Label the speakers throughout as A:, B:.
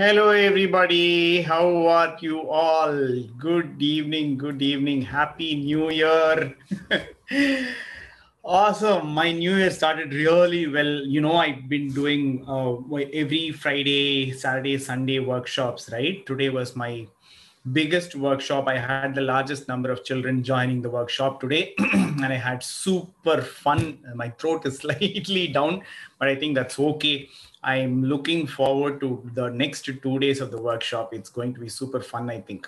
A: Hello, everybody. How are you all? Good evening. Good evening. Happy New Year. awesome. My New Year started really well. You know, I've been doing uh, every Friday, Saturday, Sunday workshops, right? Today was my biggest workshop. I had the largest number of children joining the workshop today, and I had super fun. My throat is slightly down, but I think that's okay I'm looking forward to the next two days of the workshop. It's going to be super fun, I think.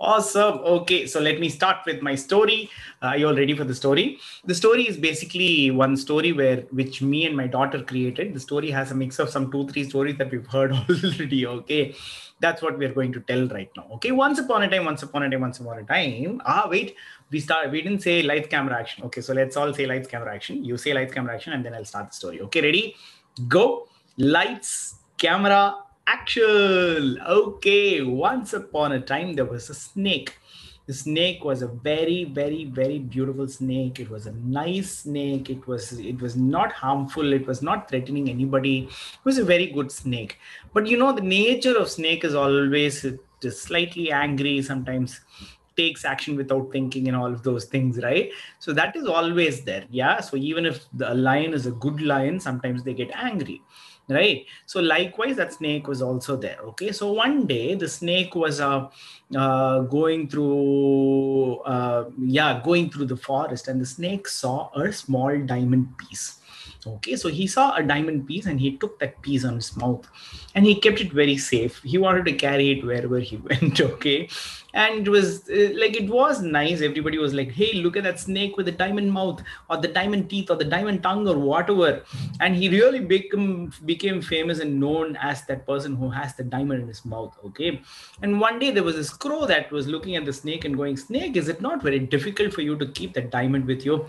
A: Awesome. Okay, so let me start with my story. Are you all ready for the story? The story is basically one story where which me and my daughter created. The story has a mix of some two, three stories that we've heard already. Okay, that's what we're going to tell right now. Okay, once upon a time, once upon a time, once upon a time. Ah, wait, we start. We didn't say lights, camera, action. Okay, so let's all say lights, camera, action. You say lights, camera, action, and then I'll start the story. Okay, ready? Go lights, camera, action. Okay, once upon a time, there was a snake. The snake was a very, very, very beautiful snake. It was a nice snake. It was, it was not harmful. It was not threatening anybody. It was a very good snake. But you know, the nature of snake is always slightly angry. Sometimes takes action without thinking and all of those things right so that is always there yeah so even if the lion is a good lion sometimes they get angry right? So likewise that snake was also there okay? So one day the snake was uh, uh going through uh, yeah going through the forest and the snake saw a small diamond piece okay? So he saw a diamond piece and he took that piece on his mouth and he kept it very safe. He wanted to carry it wherever he went okay and it was uh, like it was nice. Everybody was like hey look at that snake with the diamond mouth or the diamond teeth or the diamond tongue or whatever. And he really became became famous and known as that person who has the diamond in his mouth okay? And one day there was this crow that was looking at the snake and going snake is it not very difficult for you to keep that diamond with you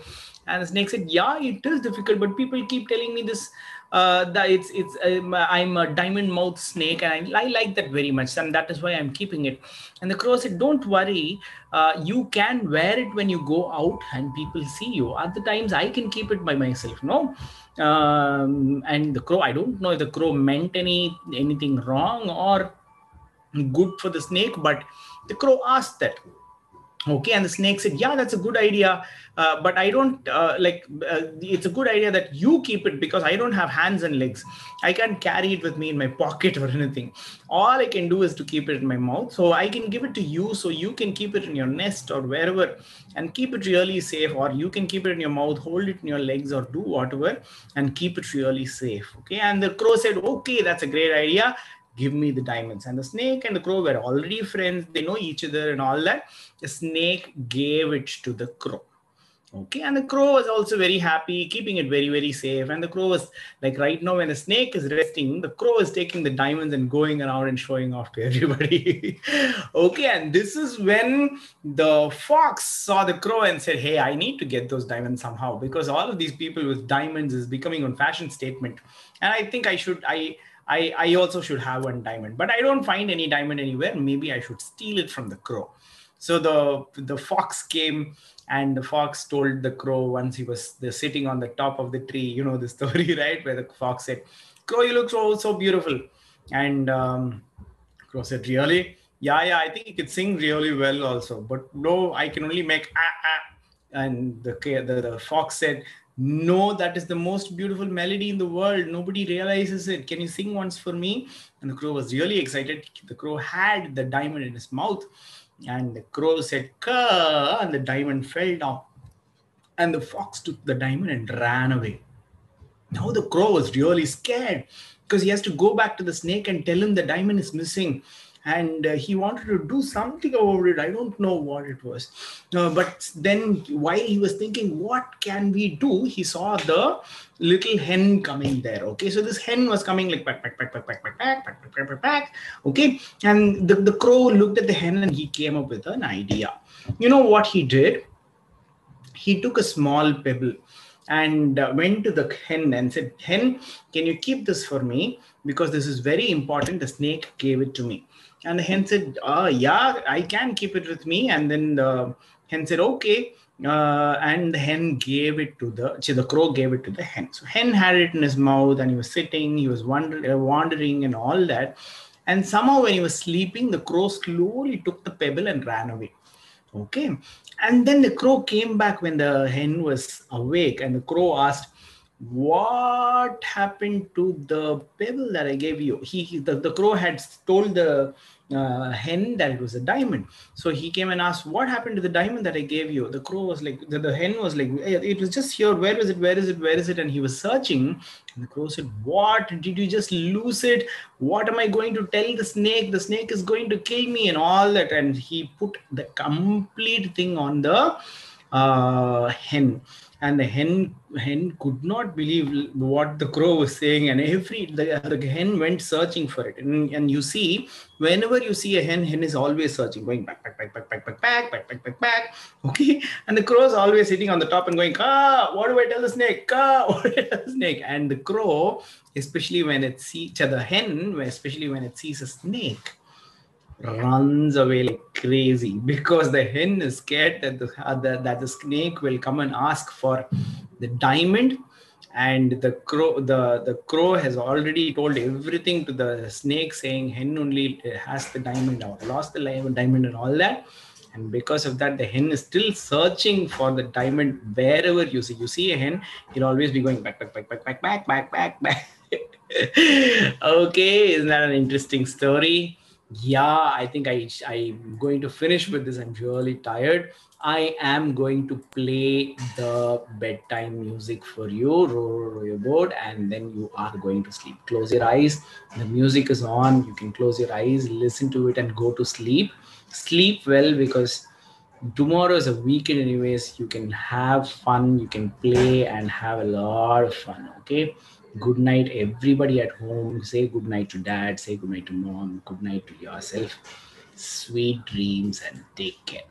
A: and the snake said yeah it is difficult but people keep telling me this uh, that it's it's um, I'm a diamond mouth snake and I, I, like that very much and that is why I'm keeping it. And the crow said, "Don't worry, uh, you can wear it when you go out and people see you. Other times I can keep it by myself. No." Um, and the crow, I don't know if the crow meant any anything wrong or good for the snake, but the crow asked that okay and the snake said yeah that's a good idea uh, but i don't uh, like uh, it's a good idea that you keep it because i don't have hands and legs. I can't carry it with me in my pocket or anything. All i can do is to keep it in my mouth. So i can give it to you so you can keep it in your nest or wherever and keep it really safe or you can keep it in your mouth hold it in your legs or do whatever and keep it really safe. Okay and the crow said okay that's a great idea give me the diamonds. And the snake and the crow were already friends. They know each other and all that. The snake gave it to the crow. Okay. And the crow was also very happy, keeping it very, very safe. And the crow was like right now, when the snake is resting, the crow is taking the diamonds and going around and showing off to everybody. okay. And this is when the fox saw the crow and said, Hey, I need to get those diamonds somehow because all of these people with diamonds is becoming a fashion statement. And I think I should, I, I, I also should have one diamond, but I don't find any diamond anywhere. Maybe I should steal it from the crow. So the the fox came and the fox told the crow once he was sitting on the top of the tree. You know the story, right? Where the fox said, "Crow, you look so so beautiful," and um, crow said, "Really? Yeah, yeah. I think he could sing really well also, but no, I can only make ah ah." And the the, the fox said, no that is the most beautiful melody in the world. Nobody realizes it. Can you sing once for me? And the crow was really excited. The crow had the diamond in his mouth and the crow said and the diamond fell down. And the fox took the diamond and ran away. Now the crow was really scared because he has to go back to the snake and tell him the diamond is missing and uh, he wanted to do something about it. I don't know what it was. Uh, but then, while he was thinking, what can we do? He saw the little hen coming there. Okay, so this hen was coming like pack, pack, pack, pack, pack, pack, pack, pack, pack, pack, pack. Okay, and the, the crow looked at the hen and he came up with an idea. You know what he did? He took a small pebble and uh, went to the hen and said, Hen, can you keep this for me? Because this is very important. The snake gave it to me. And the hen said, uh, yeah, I can keep it with me. And then the hen said, okay. Uh, and the hen gave it to the, see, the crow gave it to the hen. So hen had it in his mouth and he was sitting, he was wandering, uh, wandering and all that. And somehow, when he was sleeping, the crow slowly took the pebble and ran away. Okay. And then the crow came back when the hen was awake, and the crow asked, What happened to the pebble that I gave you? He, he the, the crow had told the uh, hen that it was a diamond. So he came and asked, "What happened to the diamond that I gave you?" The crow was like, the, the hen was like, "It was just here. Where is it? Where is it? Where is it?" And he was searching. And the crow said, "What? Did you just lose it? What am I going to tell the snake? The snake is going to kill me and all that." And he put the complete thing on the uh, hen and the hen hen could not believe what the crow was saying and every the, the hen went searching for it and, and you see whenever you see a hen hen is always searching going back back back back back back back back back back back okay and the crow is always sitting on the top and going ah what do i tell the snake ah what do i tell the snake and the crow especially when it sees the hen especially when it sees a snake runs away like crazy because the hen is scared that the, uh, the, that the snake will come and ask for the diamond. And the crow the the crow has already told everything to the snake saying hen only has the diamond or lost the diamond and all that. And because of that the hen is still searching for the diamond wherever you see. You see a hen it'll always be going back back back back back back back back back. Okay isn't that an interesting story yeah i think i i'm going to finish with this. I'm really tired. I am going to play the bedtime music for you. Row, row, row your boat and then you are going to sleep. Close your eyes. The music is on. You can close your eyes listen to it and go to sleep. Sleep well because tomorrow is a weekend anyways. You can have fun. You can play and have a lot of fun okay good night everybody at home. Say good night to dad. Say good night to mom. Good night to yourself. Sweet dreams and take care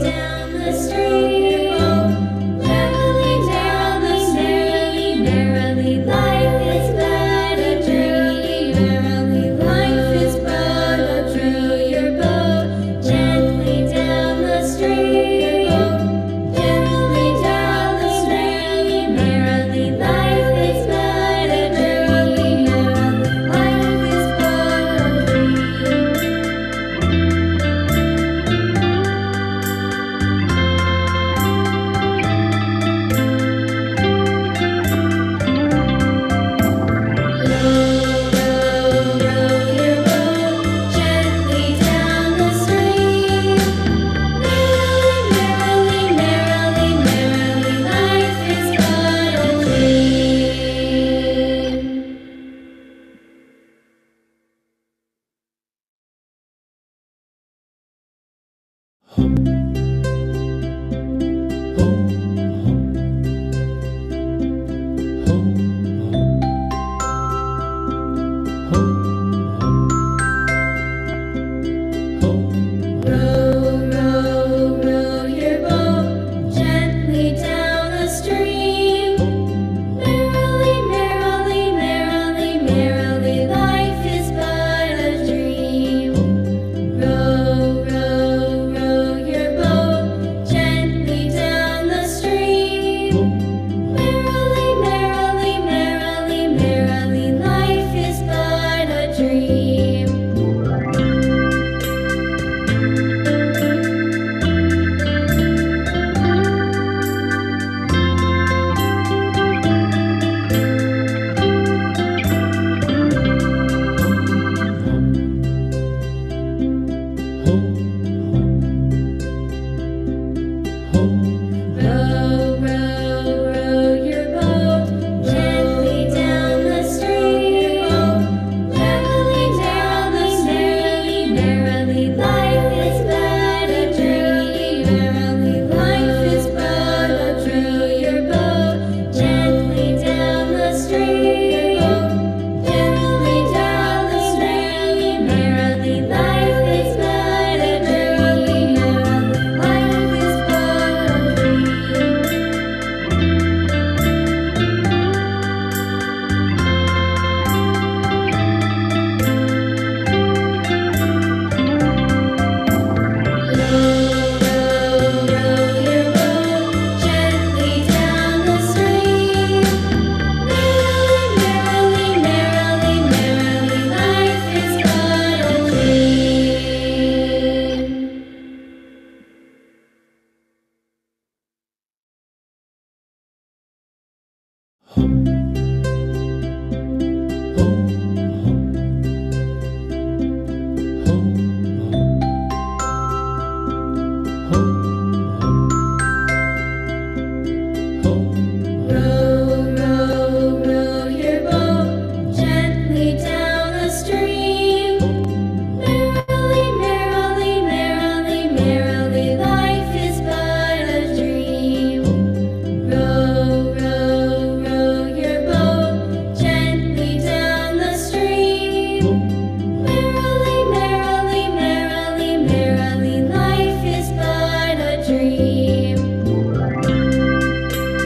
A: down the street. 红。